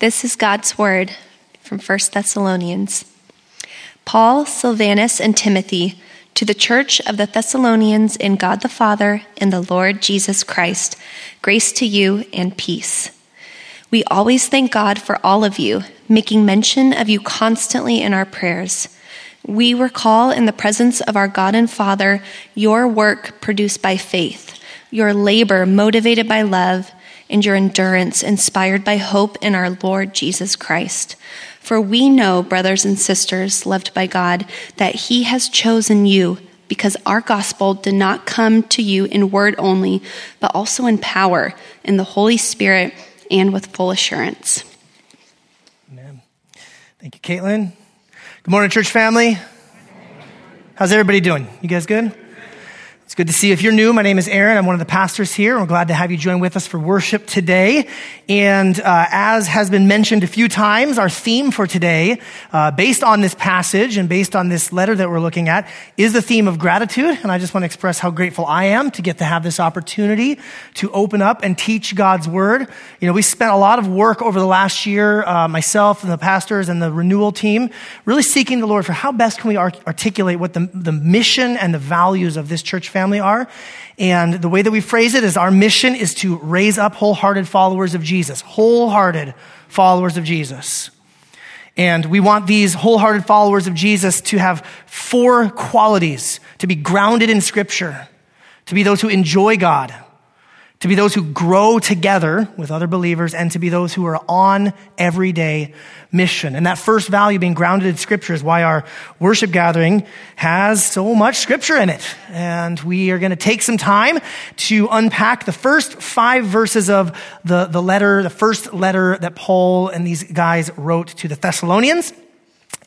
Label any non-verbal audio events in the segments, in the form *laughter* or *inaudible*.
This is God's word from 1 Thessalonians. Paul, Silvanus, and Timothy, to the church of the Thessalonians in God the Father and the Lord Jesus Christ, grace to you and peace. We always thank God for all of you, making mention of you constantly in our prayers. We recall in the presence of our God and Father your work produced by faith, your labor motivated by love and your endurance inspired by hope in our Lord Jesus Christ. For we know, brothers and sisters, loved by God, that He has chosen you because our gospel did not come to you in word only, but also in power, in the Holy Spirit, and with full assurance. Amen. Thank you, Caitlin. Good morning, church family. How's everybody doing? You guys good? It's good to see you. If you're new, my name is Aaron. I'm one of the pastors here. We're glad to have you join with us for worship today. And uh, as has been mentioned a few times, our theme for today, uh, based on this passage and based on this letter that we're looking at, is the theme of gratitude. And I just want to express how grateful I am to get to have this opportunity to open up and teach God's word. You know, we spent a lot of work over the last year, uh, myself and the pastors and the renewal team, really seeking the Lord for how best can we articulate what the, the mission and the values of this church family family are. And the way that we phrase it is our mission is to raise up wholehearted followers of Jesus, wholehearted followers of Jesus. And we want these wholehearted followers of Jesus to have four qualities to be grounded in Scripture, to be those who enjoy God, to be those who grow together with other believers, and to be those who are on everyday mission. And that first value being grounded in scripture is why our worship gathering has so much scripture in it. And we are going to take some time to unpack the first five verses of the, the letter, the first letter that Paul and these guys wrote to the Thessalonians.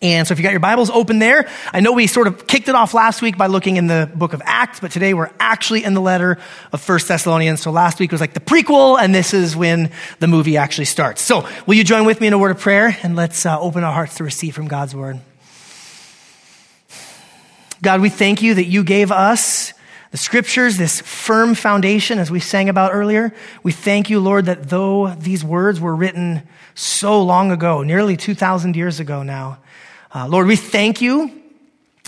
And so if you got your Bibles open there, I know we sort of kicked it off last week by looking in the book of Acts, but today we're actually in the letter of First Thessalonians. So last week was like the prequel, and this is when the movie actually starts. So will you join with me in a word of prayer, and let's uh, open our hearts to receive from God's word. God, we thank you that you gave us the scriptures, this firm foundation, as we sang about earlier. We thank you, Lord, that though these words were written so long ago, nearly 2,000 years ago now, uh, Lord, we thank you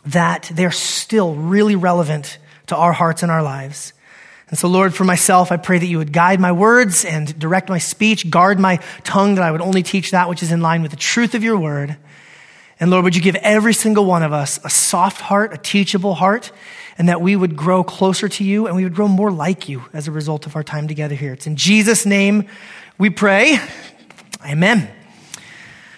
that they're still really relevant to our hearts and our lives. And so, Lord, for myself, I pray that you would guide my words and direct my speech, guard my tongue, that I would only teach that which is in line with the truth of your word. And Lord, would you give every single one of us a soft heart, a teachable heart, and that we would grow closer to you and we would grow more like you as a result of our time together here. It's in Jesus' name we pray. Amen.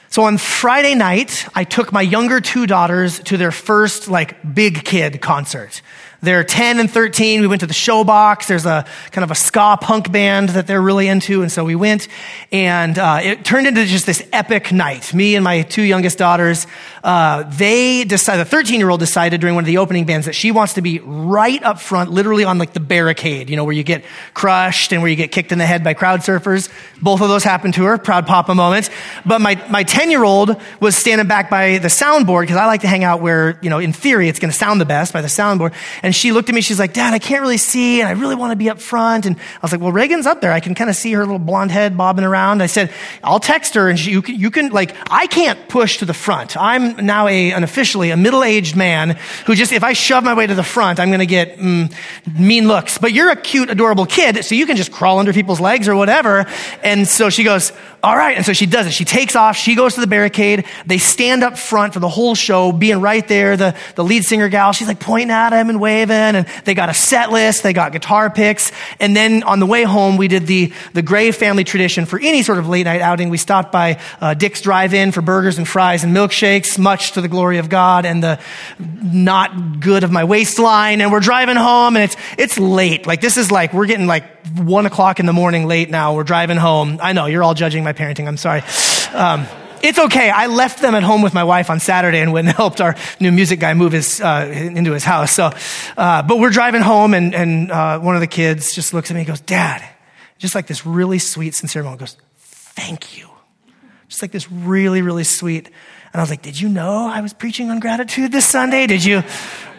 So on Friday night, I took my younger two daughters to their first like big kid concert. They're 10 and 13. We went to the Showbox. There's a kind of a ska punk band that they're really into. And so we went and uh, it turned into just this epic night. Me and my two youngest daughters, uh, they decided, the 13 year old decided during one of the opening bands that she wants to be right up front, literally on like the barricade, you know, where you get crushed and where you get kicked in the head by crowd surfers. Both of those happened to her. Proud papa moment. But my, my 10 year old was standing back by the soundboard because I like to hang out where, you know, in theory it's going to sound the best by the soundboard. And she looked at me, she's like, Dad, I can't really see, and I really want to be up front. And I was like, Well, Reagan's up there. I can kind of see her little blonde head bobbing around. I said, I'll text her, and she, you, can, you can, like, I can't push to the front. I'm now a, an officially a middle aged man who just, if I shove my way to the front, I'm going to get mm, mean looks. But you're a cute, adorable kid, so you can just crawl under people's legs or whatever. And so she goes, All right. And so she does it. She takes off, she goes to the barricade. They stand up front for the whole show, being right there. The, the lead singer gal, she's like pointing at him and waving and they got a set list, they got guitar picks. And then on the way home, we did the, the Gray family tradition for any sort of late night outing. We stopped by uh, Dick's Drive-In for burgers and fries and milkshakes, much to the glory of God and the not good of my waistline. And we're driving home and it's, it's late. Like this is like, we're getting like one o'clock in the morning late now. We're driving home. I know you're all judging my parenting. I'm sorry. Um, it's okay. I left them at home with my wife on Saturday and went and *laughs* helped our new music guy move his, uh, into his house. So, uh, but we're driving home and, and uh, one of the kids just looks at me and goes, Dad, just like this really sweet, sincere moment goes, Thank you. Just like this really, really sweet. And I was like, Did you know I was preaching on gratitude this Sunday? Did you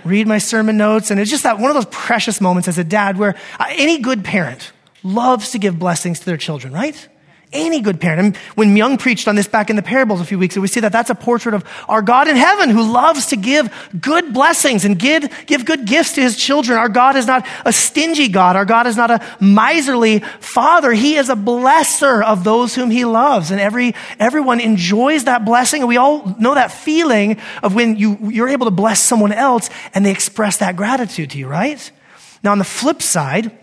read my sermon notes? And it's just that one of those precious moments as a dad where uh, any good parent loves to give blessings to their children, right? Any good parent. And when Young preached on this back in the parables a few weeks ago, we see that that's a portrait of our God in heaven who loves to give good blessings and give, give good gifts to his children. Our God is not a stingy God. Our God is not a miserly father. He is a blesser of those whom he loves. And every, everyone enjoys that blessing. And we all know that feeling of when you, you're able to bless someone else and they express that gratitude to you, right? Now, on the flip side,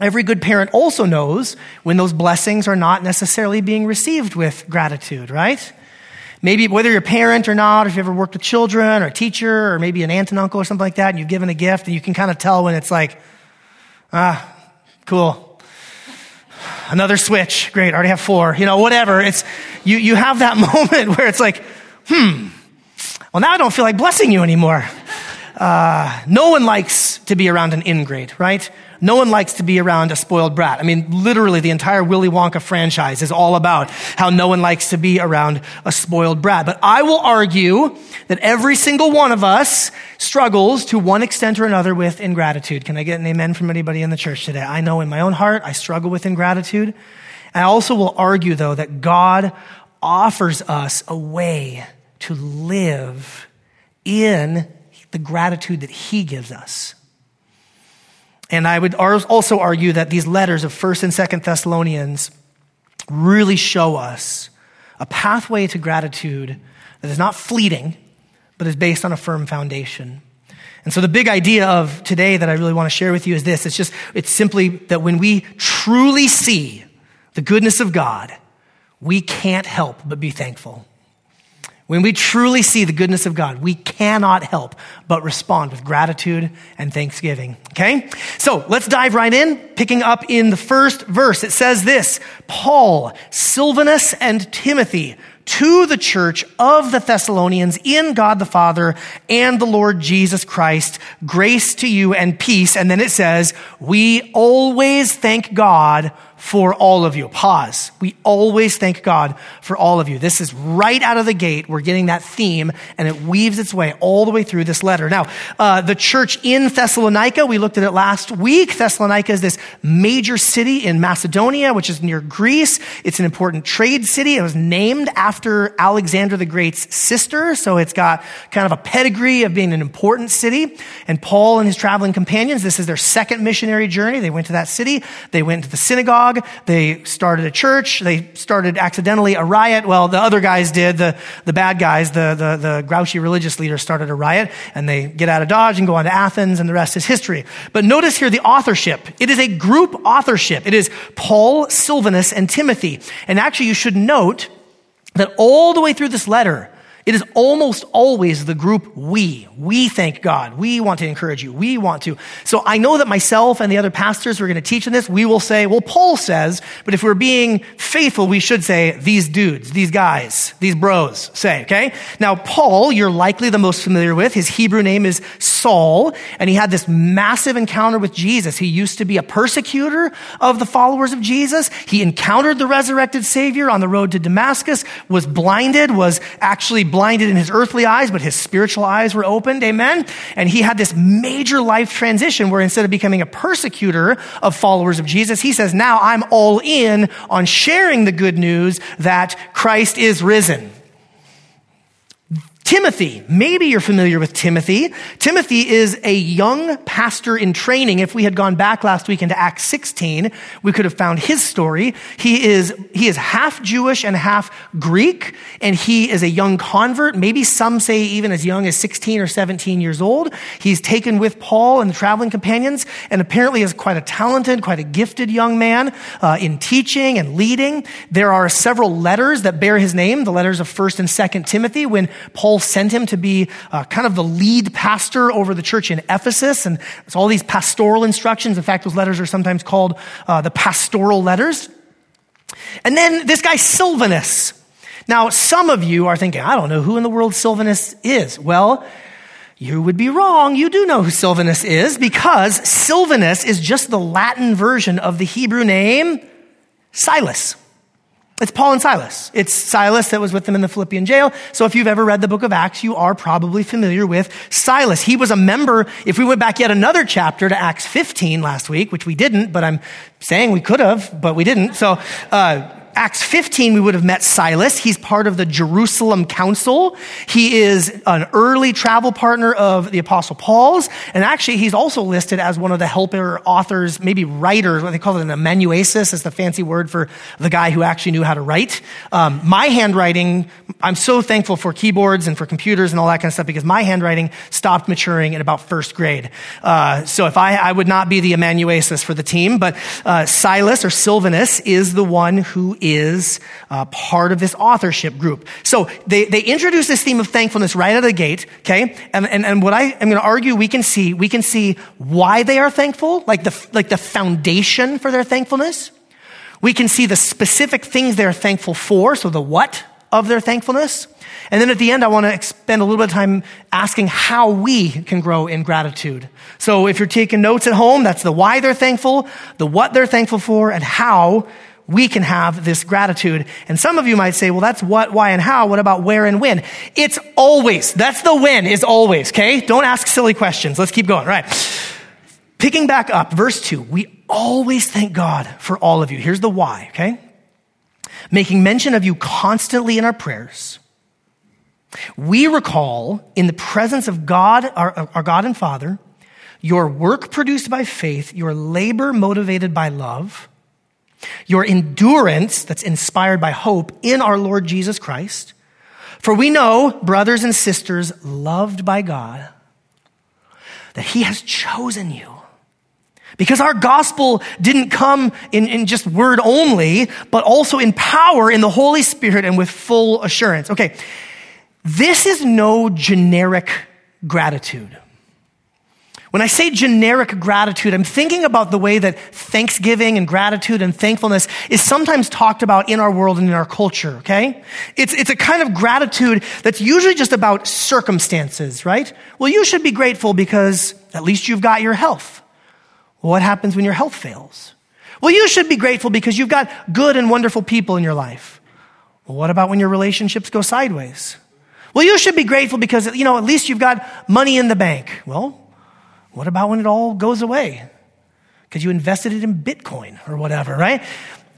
Every good parent also knows when those blessings are not necessarily being received with gratitude, right? Maybe whether you're a parent or not, if you ever worked with children or a teacher or maybe an aunt and uncle or something like that, and you've given a gift and you can kind of tell when it's like, ah, cool. Another switch. Great. I already have four. You know, whatever. It's, you, you have that *laughs* moment where it's like, hmm, well, now I don't feel like blessing you anymore. Uh, no one likes to be around an ingrate, right? No one likes to be around a spoiled brat. I mean, literally, the entire Willy Wonka franchise is all about how no one likes to be around a spoiled brat. But I will argue that every single one of us struggles to one extent or another with ingratitude. Can I get an amen from anybody in the church today? I know in my own heart I struggle with ingratitude. I also will argue, though, that God offers us a way to live in the gratitude that He gives us. And I would also argue that these letters of 1st and 2nd Thessalonians really show us a pathway to gratitude that is not fleeting, but is based on a firm foundation. And so the big idea of today that I really want to share with you is this. It's just, it's simply that when we truly see the goodness of God, we can't help but be thankful. When we truly see the goodness of God, we cannot help but respond with gratitude and thanksgiving. Okay? So let's dive right in, picking up in the first verse. It says this Paul, Silvanus, and Timothy to the church of the Thessalonians in God the Father and the Lord Jesus Christ. Grace to you and peace. And then it says, we always thank God for all of you. Pause. We always thank God for all of you. This is right out of the gate. We're getting that theme and it weaves its way all the way through this letter. Now, uh, the church in Thessalonica, we looked at it last week. Thessalonica is this major city in Macedonia, which is near Greece. It's an important trade city. It was named after Alexander the Great's sister. So it's got kind of a pedigree of being an important city. And Paul and his traveling companions, this is their second missionary journey. They went to that city. They went to the synagogue synagogue. They started a church. They started accidentally a riot. Well, the other guys did. The, the bad guys, the, the, the grouchy religious leaders started a riot and they get out of Dodge and go on to Athens and the rest is history. But notice here the authorship. It is a group authorship. It is Paul, Silvanus, and Timothy. And actually you should note that all the way through this letter, it is almost always the group we. We thank God. We want to encourage you. We want to. So I know that myself and the other pastors who are going to teach on this, we will say, well, Paul says, but if we're being faithful, we should say these dudes, these guys, these bros say, okay? Now, Paul, you're likely the most familiar with. His Hebrew name is Saul, and he had this massive encounter with Jesus. He used to be a persecutor of the followers of Jesus. He encountered the resurrected Savior on the road to Damascus, was blinded, was actually blinded blinded in his earthly eyes, but his spiritual eyes were opened. Amen. And he had this major life transition where instead of becoming a persecutor of followers of Jesus, he says, now I'm all in on sharing the good news that Christ is risen. Timothy, maybe you're familiar with Timothy. Timothy is a young pastor in training. If we had gone back last week into Acts 16, we could have found his story. He is, he is half Jewish and half Greek, and he is a young convert. Maybe some say even as young as 16 or 17 years old. He's taken with Paul and the traveling companions, and apparently is quite a talented, quite a gifted young man uh, in teaching and leading. There are several letters that bear his name, the letters of 1st and 2nd Timothy, when Paul Sent him to be uh, kind of the lead pastor over the church in Ephesus. And it's all these pastoral instructions. In fact, those letters are sometimes called uh, the pastoral letters. And then this guy, Silvanus. Now, some of you are thinking, I don't know who in the world Silvanus is. Well, you would be wrong. You do know who Silvanus is because Silvanus is just the Latin version of the Hebrew name Silas. It's Paul and Silas. It's Silas that was with them in the Philippian jail. So if you've ever read the book of Acts, you are probably familiar with Silas. He was a member, if we went back yet another chapter to Acts 15 last week, which we didn't, but I'm saying we could have, but we didn't. So, uh, Acts 15, we would have met Silas. He's part of the Jerusalem Council. He is an early travel partner of the Apostle Paul's. And actually, he's also listed as one of the helper authors, maybe writers, what they call it an amanuensis, is the fancy word for the guy who actually knew how to write. Um, my handwriting, I'm so thankful for keyboards and for computers and all that kind of stuff because my handwriting stopped maturing in about first grade. Uh, so if I, I would not be the amanuensis for the team, but uh, Silas or Silvanus is the one who is uh, part of this authorship group. So they, they introduce this theme of thankfulness right out of the gate, okay? And, and, and what I am going to argue we can see, we can see why they are thankful, like the, like the foundation for their thankfulness. We can see the specific things they're thankful for, so the what of their thankfulness. And then at the end, I want to spend a little bit of time asking how we can grow in gratitude. So if you're taking notes at home, that's the why they're thankful, the what they're thankful for, and how we can have this gratitude. And some of you might say, well, that's what, why, and how. What about where and when? It's always. That's the when is always, okay? Don't ask silly questions. Let's keep going. Right. Picking back up, verse 2. We always thank God for all of you. Here's the why, okay? Making mention of you constantly in our prayers. We recall in the presence of God, our, our God and Father, your work produced by faith, your labor motivated by love, your endurance that's inspired by hope in our Lord Jesus Christ. For we know, brothers and sisters, loved by God, that He has chosen you. Because our gospel didn't come in, in just word only, but also in power in the Holy Spirit and with full assurance. Okay, this is no generic gratitude. When I say generic gratitude, I'm thinking about the way that thanksgiving and gratitude and thankfulness is sometimes talked about in our world and in our culture, okay? It's, it's a kind of gratitude that's usually just about circumstances, right? Well, you should be grateful because at least you've got your health. Well, what happens when your health fails? Well, you should be grateful because you've got good and wonderful people in your life. Well, what about when your relationships go sideways? Well, you should be grateful because, you know, at least you've got money in the bank. Well, what about when it all goes away? Because you invested it in Bitcoin or whatever, right?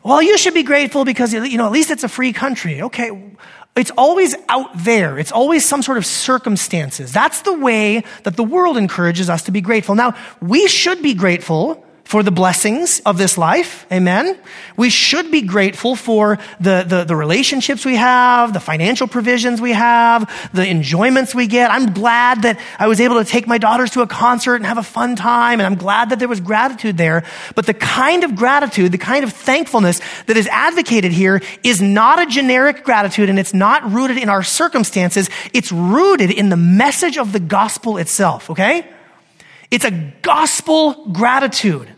Well, you should be grateful because, you know, at least it's a free country. Okay. It's always out there. It's always some sort of circumstances. That's the way that the world encourages us to be grateful. Now, we should be grateful for the blessings of this life. Amen. We should be grateful for the, the, the, relationships we have, the financial provisions we have, the enjoyments we get. I'm glad that I was able to take my daughters to a concert and have a fun time. And I'm glad that there was gratitude there. But the kind of gratitude, the kind of thankfulness that is advocated here is not a generic gratitude and it's not rooted in our circumstances. It's rooted in the message of the gospel itself. Okay? It's a gospel gratitude.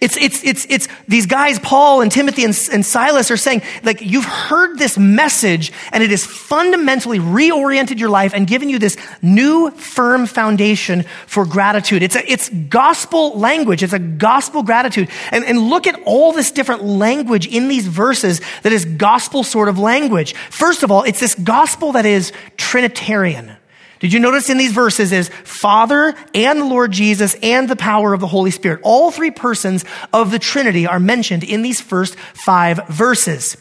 It's, it's, it's, it's these guys, Paul and Timothy and, and Silas are saying, like, you've heard this message and it has fundamentally reoriented your life and given you this new firm foundation for gratitude. It's a, it's gospel language. It's a gospel gratitude. And, and look at all this different language in these verses that is gospel sort of language. First of all, it's this gospel that is Trinitarian. Did you notice in these verses is Father and the Lord Jesus and the power of the Holy Spirit. All three persons of the Trinity are mentioned in these first five verses.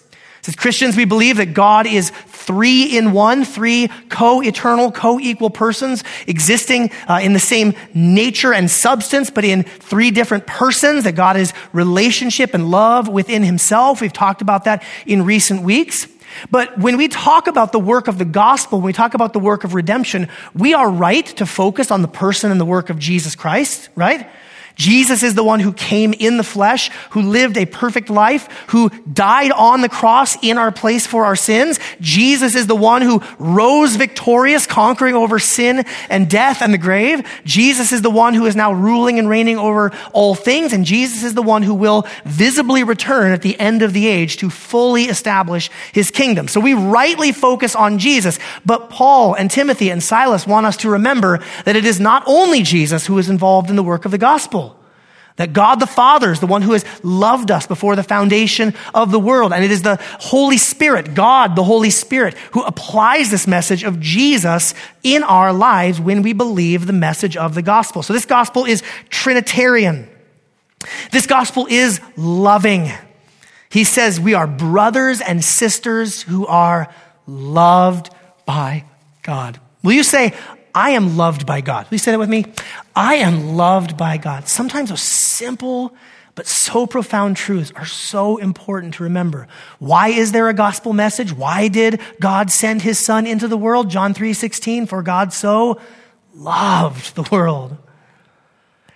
As Christians, we believe that God is three in one, three co-eternal, co-equal persons existing uh, in the same nature and substance, but in three different persons, that God is relationship and love within himself. We've talked about that in recent weeks. But when we talk about the work of the gospel, when we talk about the work of redemption, we are right to focus on the person and the work of Jesus Christ, right? Jesus is the one who came in the flesh, who lived a perfect life, who died on the cross in our place for our sins. Jesus is the one who rose victorious, conquering over sin and death and the grave. Jesus is the one who is now ruling and reigning over all things. And Jesus is the one who will visibly return at the end of the age to fully establish his kingdom. So we rightly focus on Jesus. But Paul and Timothy and Silas want us to remember that it is not only Jesus who is involved in the work of the gospel. That God the Father is the one who has loved us before the foundation of the world. And it is the Holy Spirit, God, the Holy Spirit, who applies this message of Jesus in our lives when we believe the message of the gospel. So this gospel is Trinitarian. This gospel is loving. He says we are brothers and sisters who are loved by God. Will you say, I am loved by God? You say that with me? I am loved by God. Sometimes those simple but so profound truths are so important to remember. Why is there a gospel message? Why did God send his son into the world? John 3:16, for God so loved the world.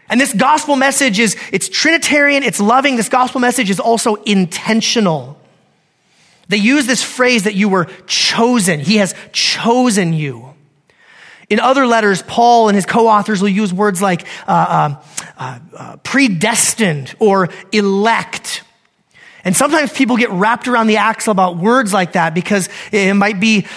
And this gospel message is it's trinitarian, it's loving. This gospel message is also intentional. They use this phrase that you were chosen. He has chosen you. In other letters, Paul and his co-authors will use words like uh, uh, uh, predestined or elect. And sometimes people get wrapped around the axle about words like that because it might be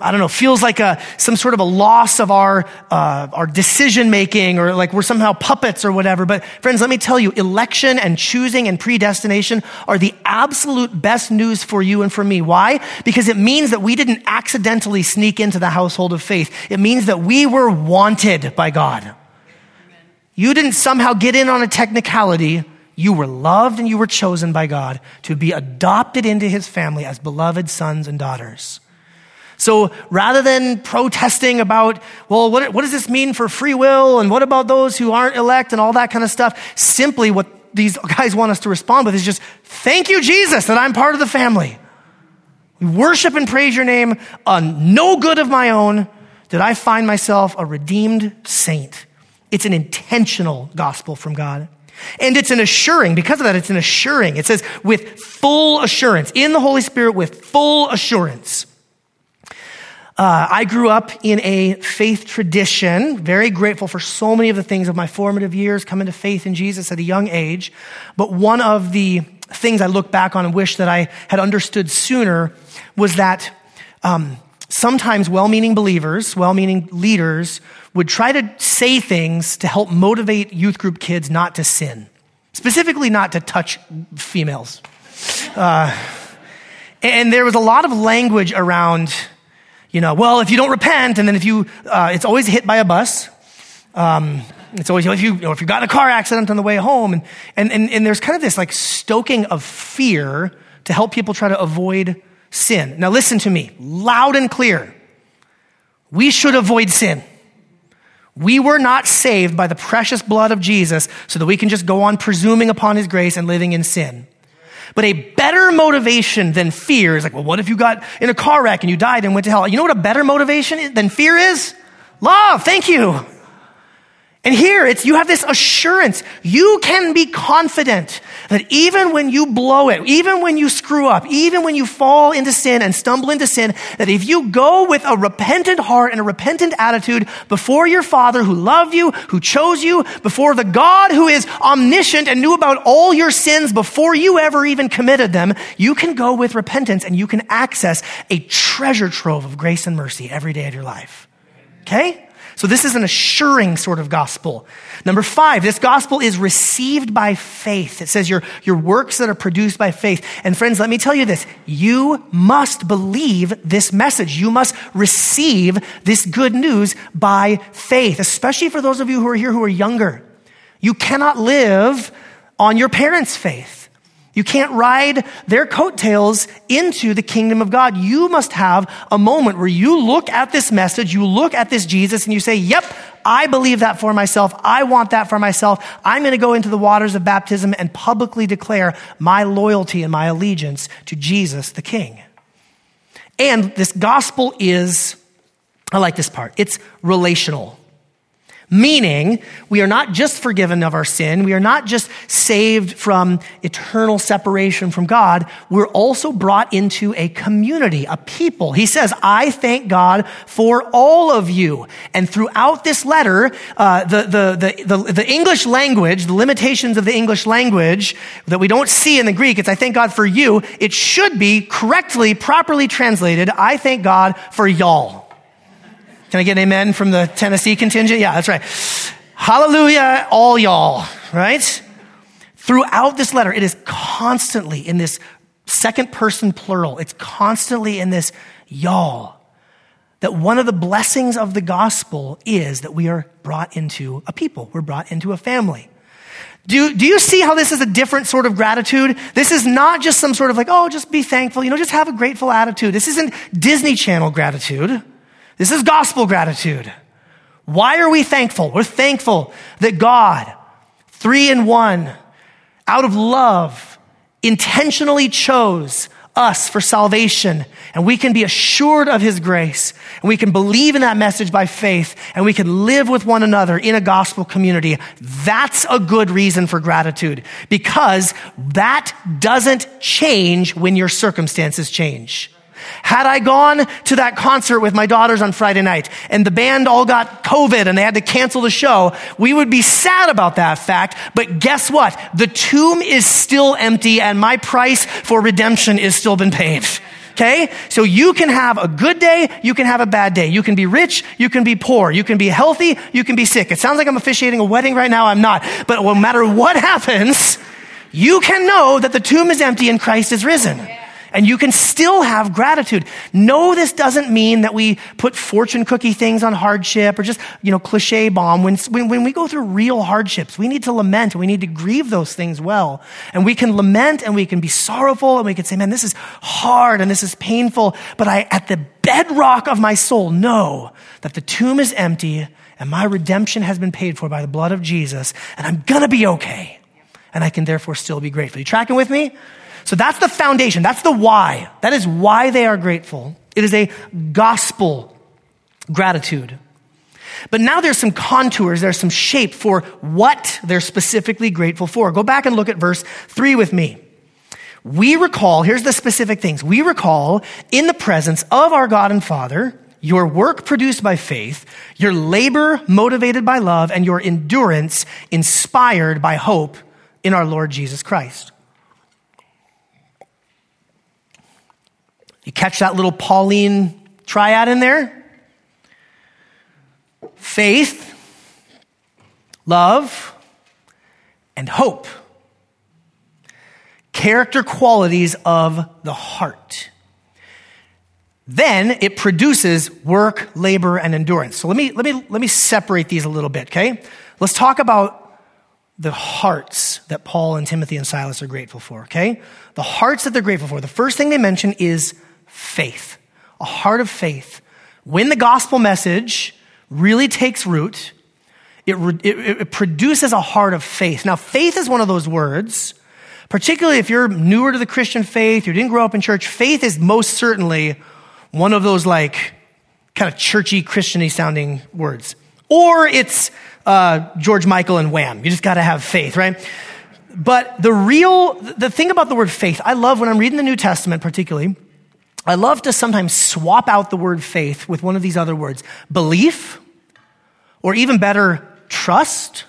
I don't know, feels like a, some sort of a loss of our, uh, our decision making or like we're somehow puppets or whatever. But friends, let me tell you, election and choosing and predestination are the absolute best news for you and for me. Why? Because it means that we didn't accidentally sneak into the household of faith. It means that we were wanted by God. You didn't somehow get in on a technicality. You were loved and you were chosen by God to be adopted into his family as beloved sons and daughters. So rather than protesting about, well, what, what does this mean for free will? And what about those who aren't elect and all that kind of stuff? Simply what these guys want us to respond with is just, thank you, Jesus, that I'm part of the family. We worship and praise your name on no good of my own did I find myself a redeemed saint. It's an intentional gospel from God. And it's an assuring, because of that, it's an assuring. It says with full assurance, in the Holy Spirit with full assurance. Uh, I grew up in a faith tradition, very grateful for so many of the things of my formative years, coming to faith in Jesus at a young age. But one of the things I look back on and wish that I had understood sooner was that um, sometimes well meaning believers, well meaning leaders, would try to say things to help motivate youth group kids not to sin, specifically not to touch females. Uh, and there was a lot of language around you know, well, if you don't repent, and then if you, uh, it's always hit by a bus. Um, it's always, if you, you know, if you got in a car accident on the way home, and, and, and, and there's kind of this like stoking of fear to help people try to avoid sin. Now listen to me, loud and clear. We should avoid sin. We were not saved by the precious blood of Jesus so that we can just go on presuming upon his grace and living in sin. But a better motivation than fear is like, well, what if you got in a car wreck and you died and went to hell? You know what a better motivation than fear is? Love. Thank you. And here it's, you have this assurance. You can be confident that even when you blow it, even when you screw up, even when you fall into sin and stumble into sin, that if you go with a repentant heart and a repentant attitude before your Father who loved you, who chose you, before the God who is omniscient and knew about all your sins before you ever even committed them, you can go with repentance and you can access a treasure trove of grace and mercy every day of your life. Okay? So this is an assuring sort of gospel. Number five, this gospel is received by faith. It says your, your works that are produced by faith. And friends, let me tell you this. You must believe this message. You must receive this good news by faith, especially for those of you who are here who are younger. You cannot live on your parents' faith. You can't ride their coattails into the kingdom of God. You must have a moment where you look at this message, you look at this Jesus, and you say, Yep, I believe that for myself. I want that for myself. I'm going to go into the waters of baptism and publicly declare my loyalty and my allegiance to Jesus the King. And this gospel is, I like this part, it's relational. Meaning, we are not just forgiven of our sin. We are not just saved from eternal separation from God. We're also brought into a community, a people. He says, I thank God for all of you. And throughout this letter, uh, the, the, the, the, the English language, the limitations of the English language that we don't see in the Greek, it's I thank God for you. It should be correctly, properly translated, I thank God for y'all. Can I get amen from the Tennessee contingent? Yeah, that's right. Hallelujah, all y'all, right? Throughout this letter, it is constantly in this second person plural. It's constantly in this y'all. That one of the blessings of the gospel is that we are brought into a people. We're brought into a family. Do, do you see how this is a different sort of gratitude? This is not just some sort of like, oh, just be thankful, you know, just have a grateful attitude. This isn't Disney Channel gratitude. This is gospel gratitude. Why are we thankful? We're thankful that God, three in one, out of love, intentionally chose us for salvation. And we can be assured of his grace. And we can believe in that message by faith. And we can live with one another in a gospel community. That's a good reason for gratitude because that doesn't change when your circumstances change. Had I gone to that concert with my daughters on Friday night and the band all got COVID and they had to cancel the show, we would be sad about that fact. But guess what? The tomb is still empty and my price for redemption is still been paid. Okay? So you can have a good day, you can have a bad day. You can be rich, you can be poor, you can be healthy, you can be sick. It sounds like I'm officiating a wedding right now. I'm not. But no matter what *laughs* happens, you can know that the tomb is empty and Christ is risen. And you can still have gratitude. No, this doesn't mean that we put fortune cookie things on hardship or just, you know, cliche bomb. When, when, when we go through real hardships, we need to lament we need to grieve those things well. And we can lament and we can be sorrowful and we can say, man, this is hard and this is painful. But I, at the bedrock of my soul, know that the tomb is empty and my redemption has been paid for by the blood of Jesus and I'm gonna be okay. And I can therefore still be grateful. You tracking with me? So that's the foundation. That's the why. That is why they are grateful. It is a gospel gratitude. But now there's some contours, there's some shape for what they're specifically grateful for. Go back and look at verse 3 with me. We recall, here's the specific things. We recall in the presence of our God and Father, your work produced by faith, your labor motivated by love, and your endurance inspired by hope in our Lord Jesus Christ. You catch that little Pauline triad in there? Faith, love, and hope. Character qualities of the heart. Then it produces work, labor, and endurance. So let me, let me, let me separate these a little bit, okay? Let's talk about the hearts that Paul and Timothy and Silas are grateful for, okay? The hearts that they're grateful for. The first thing they mention is faith, a heart of faith. When the gospel message really takes root, it, it, it, produces a heart of faith. Now, faith is one of those words, particularly if you're newer to the Christian faith, you didn't grow up in church, faith is most certainly one of those like kind of churchy, Christiany sounding words. Or it's uh, George Michael and Wham. You just got to have faith, right? But the real, the thing about the word faith, I love when I'm reading the New Testament, particularly, I love to sometimes swap out the word faith with one of these other words belief, or even better, trust,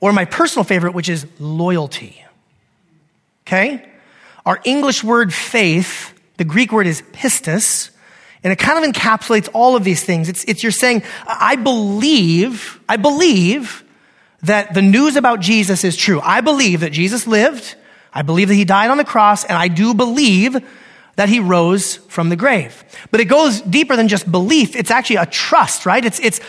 or my personal favorite, which is loyalty. Okay? Our English word faith, the Greek word is pistis, and it kind of encapsulates all of these things. It's, it's you're saying, I believe, I believe that the news about Jesus is true. I believe that Jesus lived. I believe that he died on the cross, and I do believe that he rose from the grave. But it goes deeper than just belief. It's actually a trust, right? It's, it's,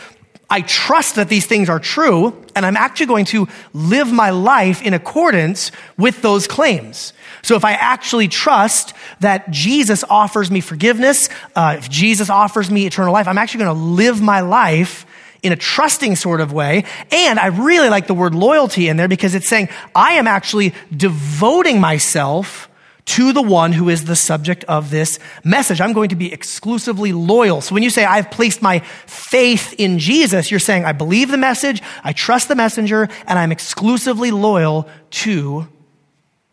I trust that these things are true, and I'm actually going to live my life in accordance with those claims. So if I actually trust that Jesus offers me forgiveness, uh, if Jesus offers me eternal life, I'm actually going to live my life in a trusting sort of way. And I really like the word loyalty in there because it's saying I am actually devoting myself to the one who is the subject of this message. I'm going to be exclusively loyal. So when you say, I've placed my faith in Jesus, you're saying, I believe the message, I trust the messenger, and I'm exclusively loyal to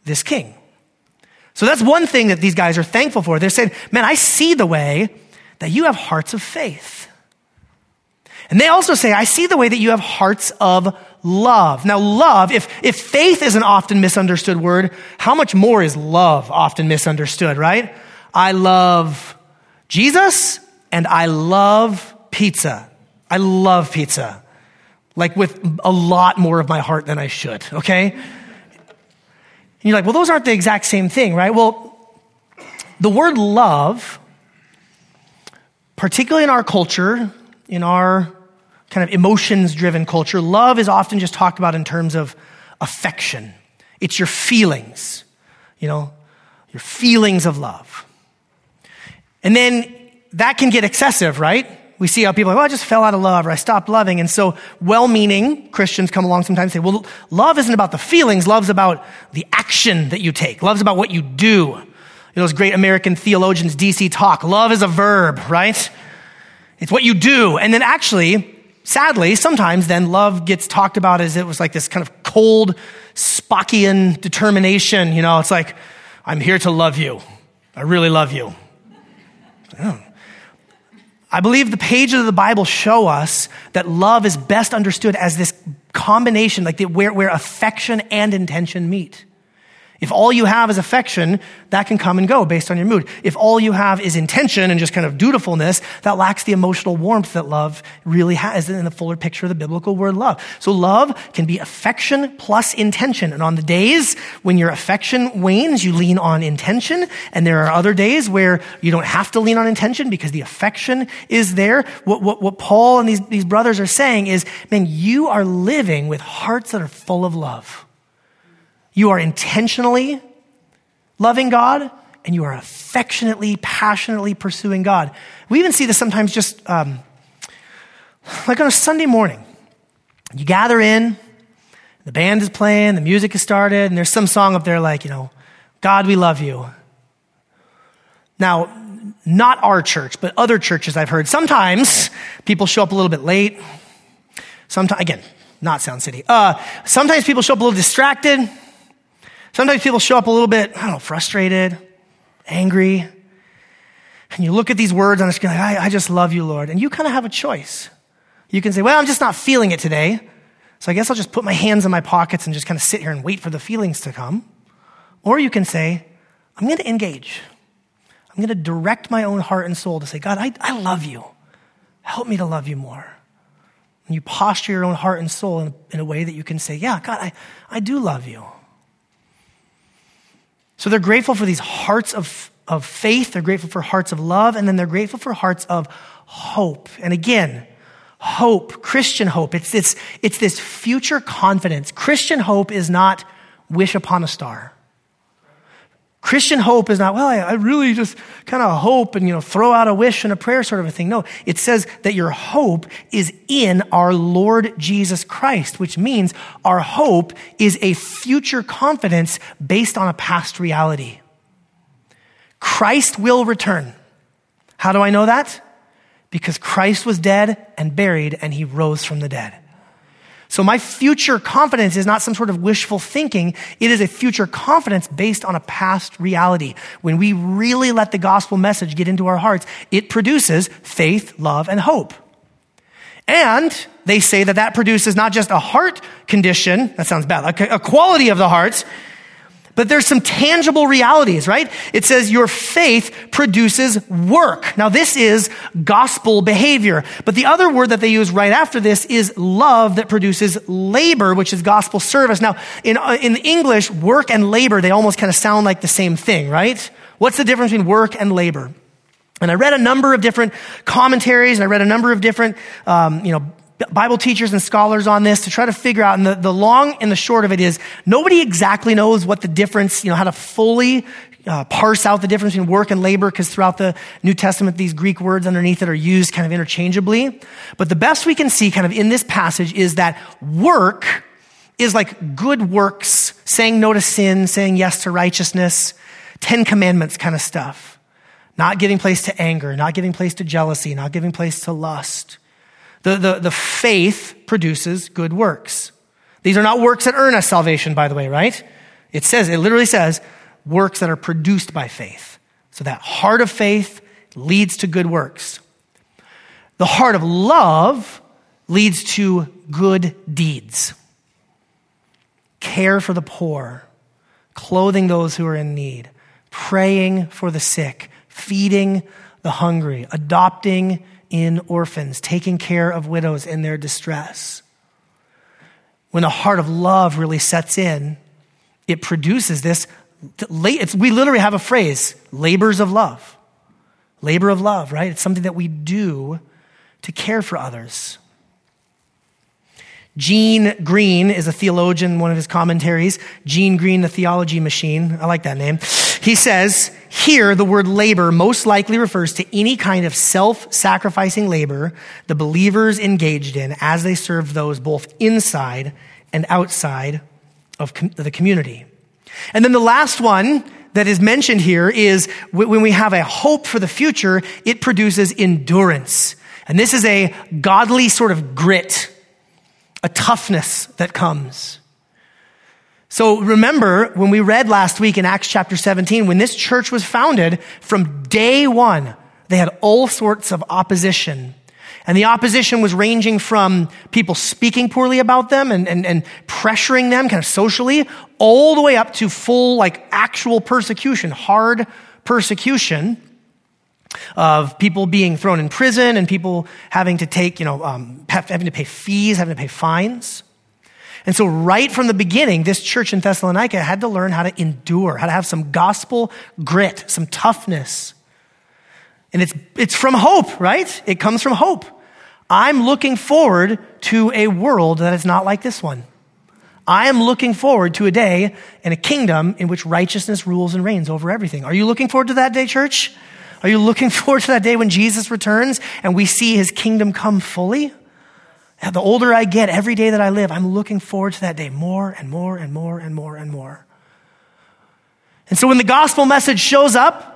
this king. So that's one thing that these guys are thankful for. They're saying, man, I see the way that you have hearts of faith. And they also say, I see the way that you have hearts of love. Now, love, if, if faith is an often misunderstood word, how much more is love often misunderstood, right? I love Jesus and I love pizza. I love pizza. Like with a lot more of my heart than I should, okay? And you're like, well, those aren't the exact same thing, right? Well, the word love, particularly in our culture, in our kind of emotions driven culture, love is often just talked about in terms of affection. It's your feelings, you know, your feelings of love. And then that can get excessive, right? We see how people are, well, oh, I just fell out of love or I stopped loving. And so well meaning Christians come along sometimes and say, well, love isn't about the feelings. Love's about the action that you take. Love's about what you do. You know, those great American theologians, DC talk. Love is a verb, right? It's what you do. And then actually, sadly, sometimes then love gets talked about as it was like this kind of cold, Spockian determination. You know, it's like, I'm here to love you. I really love you. I, I believe the pages of the Bible show us that love is best understood as this combination, like the, where, where affection and intention meet. If all you have is affection, that can come and go based on your mood. If all you have is intention and just kind of dutifulness, that lacks the emotional warmth that love really has in the fuller picture of the biblical word love. So love can be affection plus intention. And on the days when your affection wanes, you lean on intention. And there are other days where you don't have to lean on intention because the affection is there. What, what, what Paul and these, these brothers are saying is, man, you are living with hearts that are full of love. You are intentionally loving God and you are affectionately, passionately pursuing God. We even see this sometimes just um, like on a Sunday morning. You gather in, the band is playing, the music has started, and there's some song up there like, you know, God, we love you. Now, not our church, but other churches I've heard. Sometimes people show up a little bit late. Sometimes, again, not Sound City. Uh, sometimes people show up a little distracted. Sometimes people show up a little bit, I don't know, frustrated, angry. And you look at these words and it's like, I, I just love you, Lord. And you kind of have a choice. You can say, well, I'm just not feeling it today. So I guess I'll just put my hands in my pockets and just kind of sit here and wait for the feelings to come. Or you can say, I'm going to engage. I'm going to direct my own heart and soul to say, God, I, I love you. Help me to love you more. And you posture your own heart and soul in, in a way that you can say, Yeah, God, I, I do love you. So they're grateful for these hearts of, of faith, they're grateful for hearts of love, and then they're grateful for hearts of hope. And again, hope, Christian hope, it's, it's, it's this future confidence. Christian hope is not wish upon a star. Christian hope is not, well, I, I really just kind of hope and, you know, throw out a wish and a prayer sort of a thing. No, it says that your hope is in our Lord Jesus Christ, which means our hope is a future confidence based on a past reality. Christ will return. How do I know that? Because Christ was dead and buried and he rose from the dead. So my future confidence is not some sort of wishful thinking. It is a future confidence based on a past reality. When we really let the gospel message get into our hearts, it produces faith, love, and hope. And they say that that produces not just a heart condition, that sounds bad, a quality of the heart, but there's some tangible realities, right? It says your faith produces work. Now, this is gospel behavior. But the other word that they use right after this is love that produces labor, which is gospel service. Now, in, uh, in English, work and labor, they almost kind of sound like the same thing, right? What's the difference between work and labor? And I read a number of different commentaries and I read a number of different, um, you know, Bible teachers and scholars on this to try to figure out, and the, the long and the short of it is nobody exactly knows what the difference, you know, how to fully uh, parse out the difference between work and labor, because throughout the New Testament, these Greek words underneath it are used kind of interchangeably. But the best we can see kind of in this passage is that work is like good works, saying no to sin, saying yes to righteousness, Ten Commandments kind of stuff. Not giving place to anger, not giving place to jealousy, not giving place to lust. The, the, the faith produces good works. These are not works that earn us salvation, by the way, right? It says, it literally says, works that are produced by faith. So that heart of faith leads to good works. The heart of love leads to good deeds. Care for the poor, clothing those who are in need, praying for the sick, feeding the hungry, adopting in orphans, taking care of widows in their distress. When a heart of love really sets in, it produces this. we literally have a phrase labors of love. Labor of love, right? It's something that we do to care for others. Gene Green is a theologian, one of his commentaries. Gene Green, the theology machine. I like that name. He says, here the word labor most likely refers to any kind of self-sacrificing labor the believers engaged in as they served those both inside and outside of the community. And then the last one that is mentioned here is when we have a hope for the future, it produces endurance. And this is a godly sort of grit, a toughness that comes. So remember when we read last week in Acts chapter 17, when this church was founded, from day one, they had all sorts of opposition. And the opposition was ranging from people speaking poorly about them and, and, and pressuring them kind of socially, all the way up to full, like, actual persecution, hard persecution of people being thrown in prison and people having to take, you know, um, having to pay fees, having to pay fines. And so, right from the beginning, this church in Thessalonica had to learn how to endure, how to have some gospel grit, some toughness. And it's, it's from hope, right? It comes from hope. I'm looking forward to a world that is not like this one. I am looking forward to a day and a kingdom in which righteousness rules and reigns over everything. Are you looking forward to that day, church? Are you looking *laughs* forward to that day when Jesus returns and we see his kingdom come fully? The older I get, every day that I live, I'm looking forward to that day more and more and more and more and more. And so when the gospel message shows up,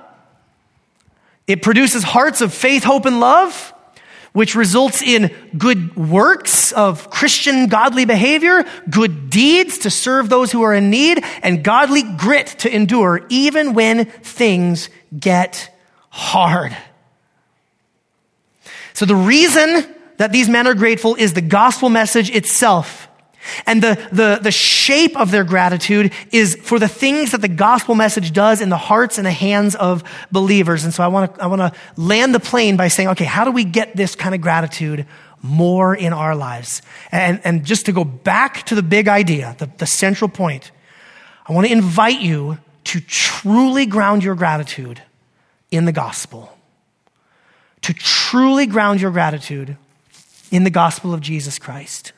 it produces hearts of faith, hope, and love, which results in good works of Christian godly behavior, good deeds to serve those who are in need, and godly grit to endure even when things get hard. So the reason that these men are grateful is the gospel message itself. And the, the, the shape of their gratitude is for the things that the gospel message does in the hearts and the hands of believers. And so I want to, I want to land the plane by saying, okay, how do we get this kind of gratitude more in our lives? And, and just to go back to the big idea, the, the central point, I want to invite you to truly ground your gratitude in the gospel. To truly ground your gratitude in the gospel of Jesus Christ.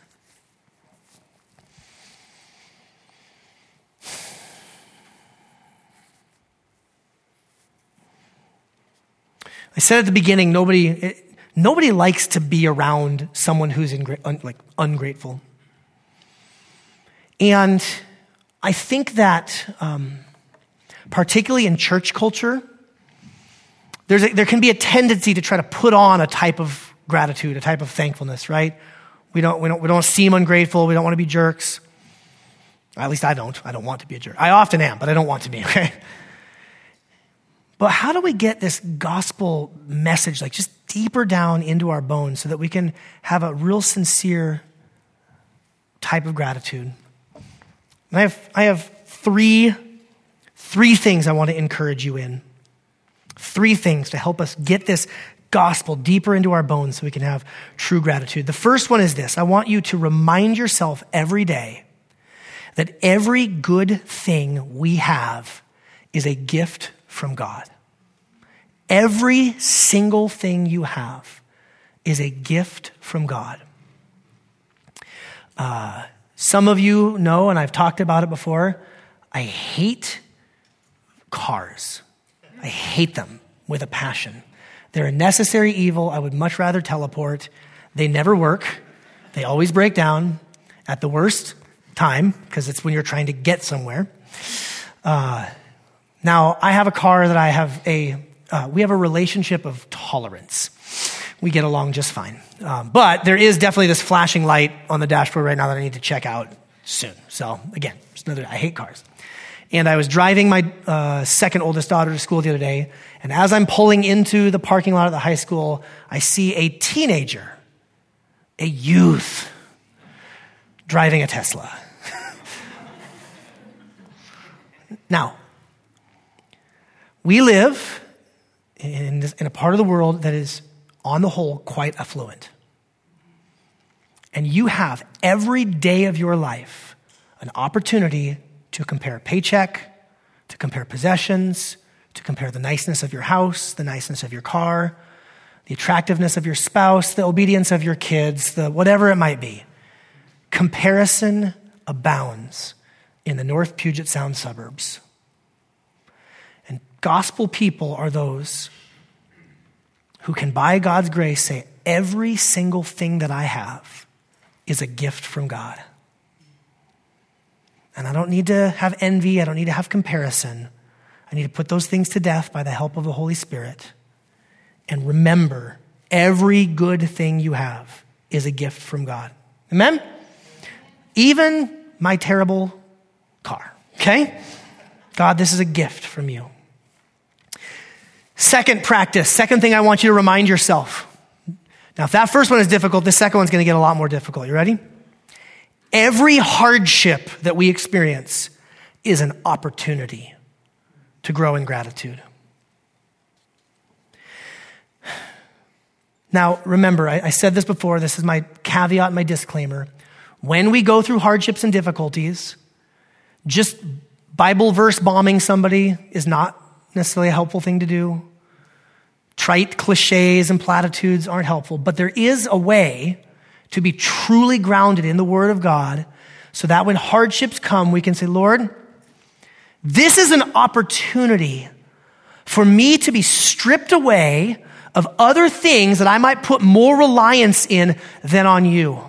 I said at the beginning, nobody, it, nobody likes to be around someone who's ingra- un, like ungrateful. And I think that, um, particularly in church culture, a, there can be a tendency to try to put on a type of gratitude, a type of thankfulness, right? We don't, we don't, we don't seem ungrateful. We don't want to be jerks. At least I don't. I don't want to be a jerk. I often am, but I don't want to be, *laughs* okay? But how do we get this gospel message, like just deeper down into our bones so that we can have a real sincere type of gratitude? And I have, I have three, three things I want to encourage you in. Three things to help us get this gospel deeper into our bones so we can have true gratitude. The first one is this I want you to remind yourself every day that every good thing we have is a gift from God. Every single thing you have is a gift from God. Uh, some of you know, and I've talked about it before, I hate cars. I hate them with a passion. They're a necessary evil. I would much rather teleport. They never work. They always break down at the worst time because it's when you're trying to get somewhere. Uh, now, I have a car that I have a, uh, we have a relationship of tolerance. We get along just fine. Um, but there is definitely this flashing light on the dashboard right now that I need to check out soon. So, again, another, I hate cars. And I was driving my uh, second oldest daughter to school the other day, and as I'm pulling into the parking lot of the high school, I see a teenager, a youth, driving a Tesla. *laughs* now, we live in, in a part of the world that is, on the whole, quite affluent. And you have every day of your life an opportunity to compare paycheck, to compare possessions, to compare the niceness of your house, the niceness of your car, the attractiveness of your spouse, the obedience of your kids, the whatever it might be. comparison abounds in the North Puget Sound suburbs. And gospel people are those who can, by God's grace, say, every single thing that I have is a gift from God. And I don't need to have envy, I don't need to have comparison. I need to put those things to death by the help of the Holy Spirit. And remember, every good thing you have is a gift from God. Amen? Even my terrible car, okay? God, this is a gift from you. Second practice, second thing I want you to remind yourself. Now, if that first one is difficult, the second one's going to get a lot more difficult. You ready? Every hardship that we experience is an opportunity to grow in gratitude. Now, remember, I, I, said this before, this is my caveat, my disclaimer. When we go through hardships and difficulties, just Bible verse bombing somebody is not necessarily a helpful thing to do. Trite cliches and platitudes aren't helpful, but there is a way to be truly grounded in the Word of God so that when hardships come, we can say, Lord, this is an opportunity for me to be stripped away of other things that I might put more reliance in than on you.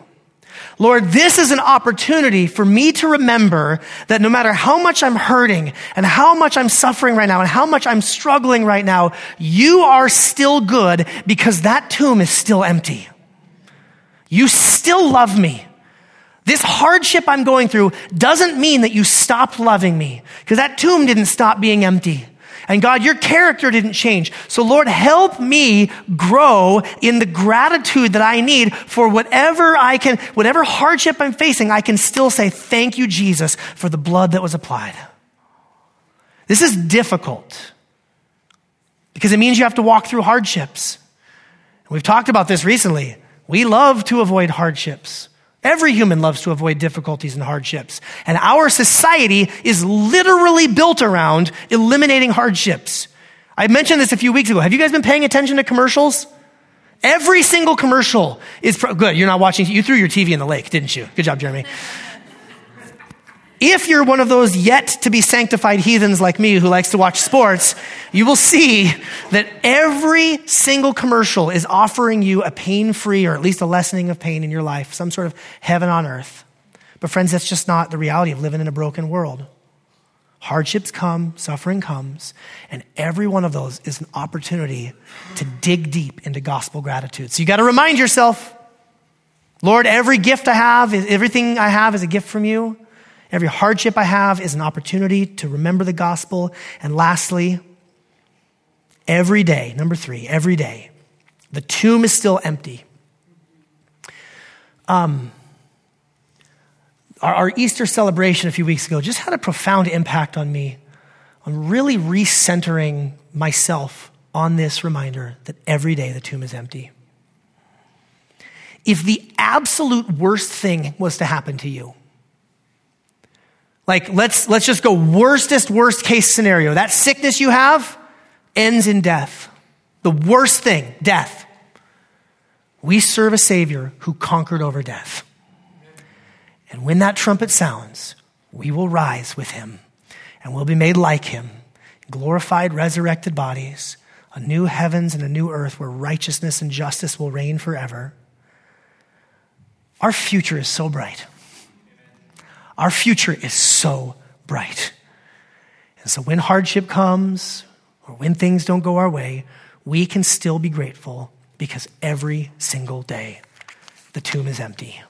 Lord, this is an opportunity for me to remember that no matter how much I'm hurting and how much I'm suffering right now and how much I'm struggling right now, you are still good because that tomb is still empty. You still love me. This hardship I'm going through doesn't mean that you stopped loving me because that tomb didn't stop being empty. And God, your character didn't change. So Lord, help me grow in the gratitude that I need for whatever I can, whatever hardship I'm facing, I can still say, thank you, Jesus, for the blood that was applied. This is difficult because it means you have to walk through hardships. We've talked about this recently. We love to avoid hardships. Every human loves to avoid difficulties and hardships. And our society is literally built around eliminating hardships. I mentioned this a few weeks ago. Have you guys been paying attention to commercials? Every single commercial is pro- good. You're not watching. You threw your TV in the lake, didn't you? Good job, Jeremy. If you're one of those yet to be sanctified heathens like me who likes to watch sports, you will see that every single commercial is offering you a pain free or at least a lessening of pain in your life, some sort of heaven on earth. But, friends, that's just not the reality of living in a broken world. Hardships come, suffering comes, and every one of those is an opportunity to dig deep into gospel gratitude. So you got to remind yourself Lord, every gift I have, everything I have is a gift from you. Every hardship I have is an opportunity to remember the gospel. And lastly, every day, number three, every day, the tomb is still empty. Um, our, our Easter celebration a few weeks ago just had a profound impact on me, on really recentering myself on this reminder that every day the tomb is empty. If the absolute worst thing was to happen to you, like, let's, let's just go worstest, worst case scenario. That sickness you have ends in death. The worst thing, death. We serve a Savior who conquered over death. And when that trumpet sounds, we will rise with him and we'll be made like him, glorified, resurrected bodies, a new heavens and a new earth where righteousness and justice will reign forever. Our future is so bright. Our future is so bright. And so when hardship comes or when things don't go our way, we can still be grateful because every single day the tomb is empty.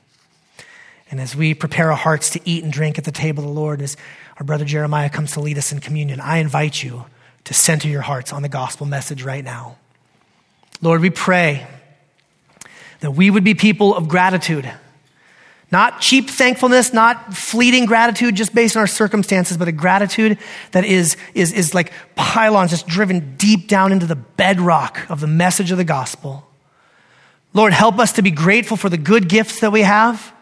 And as we prepare our hearts to eat and drink at the table of the Lord, as our brother Jeremiah comes to lead us in communion, I invite you to center your hearts on the gospel message right now. Lord, we pray that we would be people of gratitude not cheap thankfulness, not fleeting gratitude just based on our circumstances, but a gratitude that is, is, is like pylons just driven deep down into the bedrock of the message of the gospel. Lord, help us to be grateful for the good gifts that we have.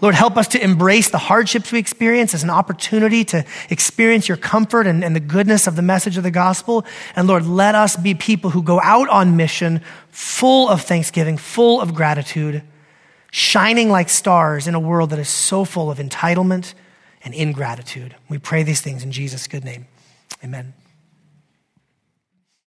Lord, help us to embrace the hardships we experience as an opportunity to experience your comfort and, and the goodness of the message of the gospel. And Lord, let us be people who go out on mission full of thanksgiving, full of gratitude shining like stars in a world that is so full of entitlement and ingratitude. We pray these things in Jesus' good name. Amen.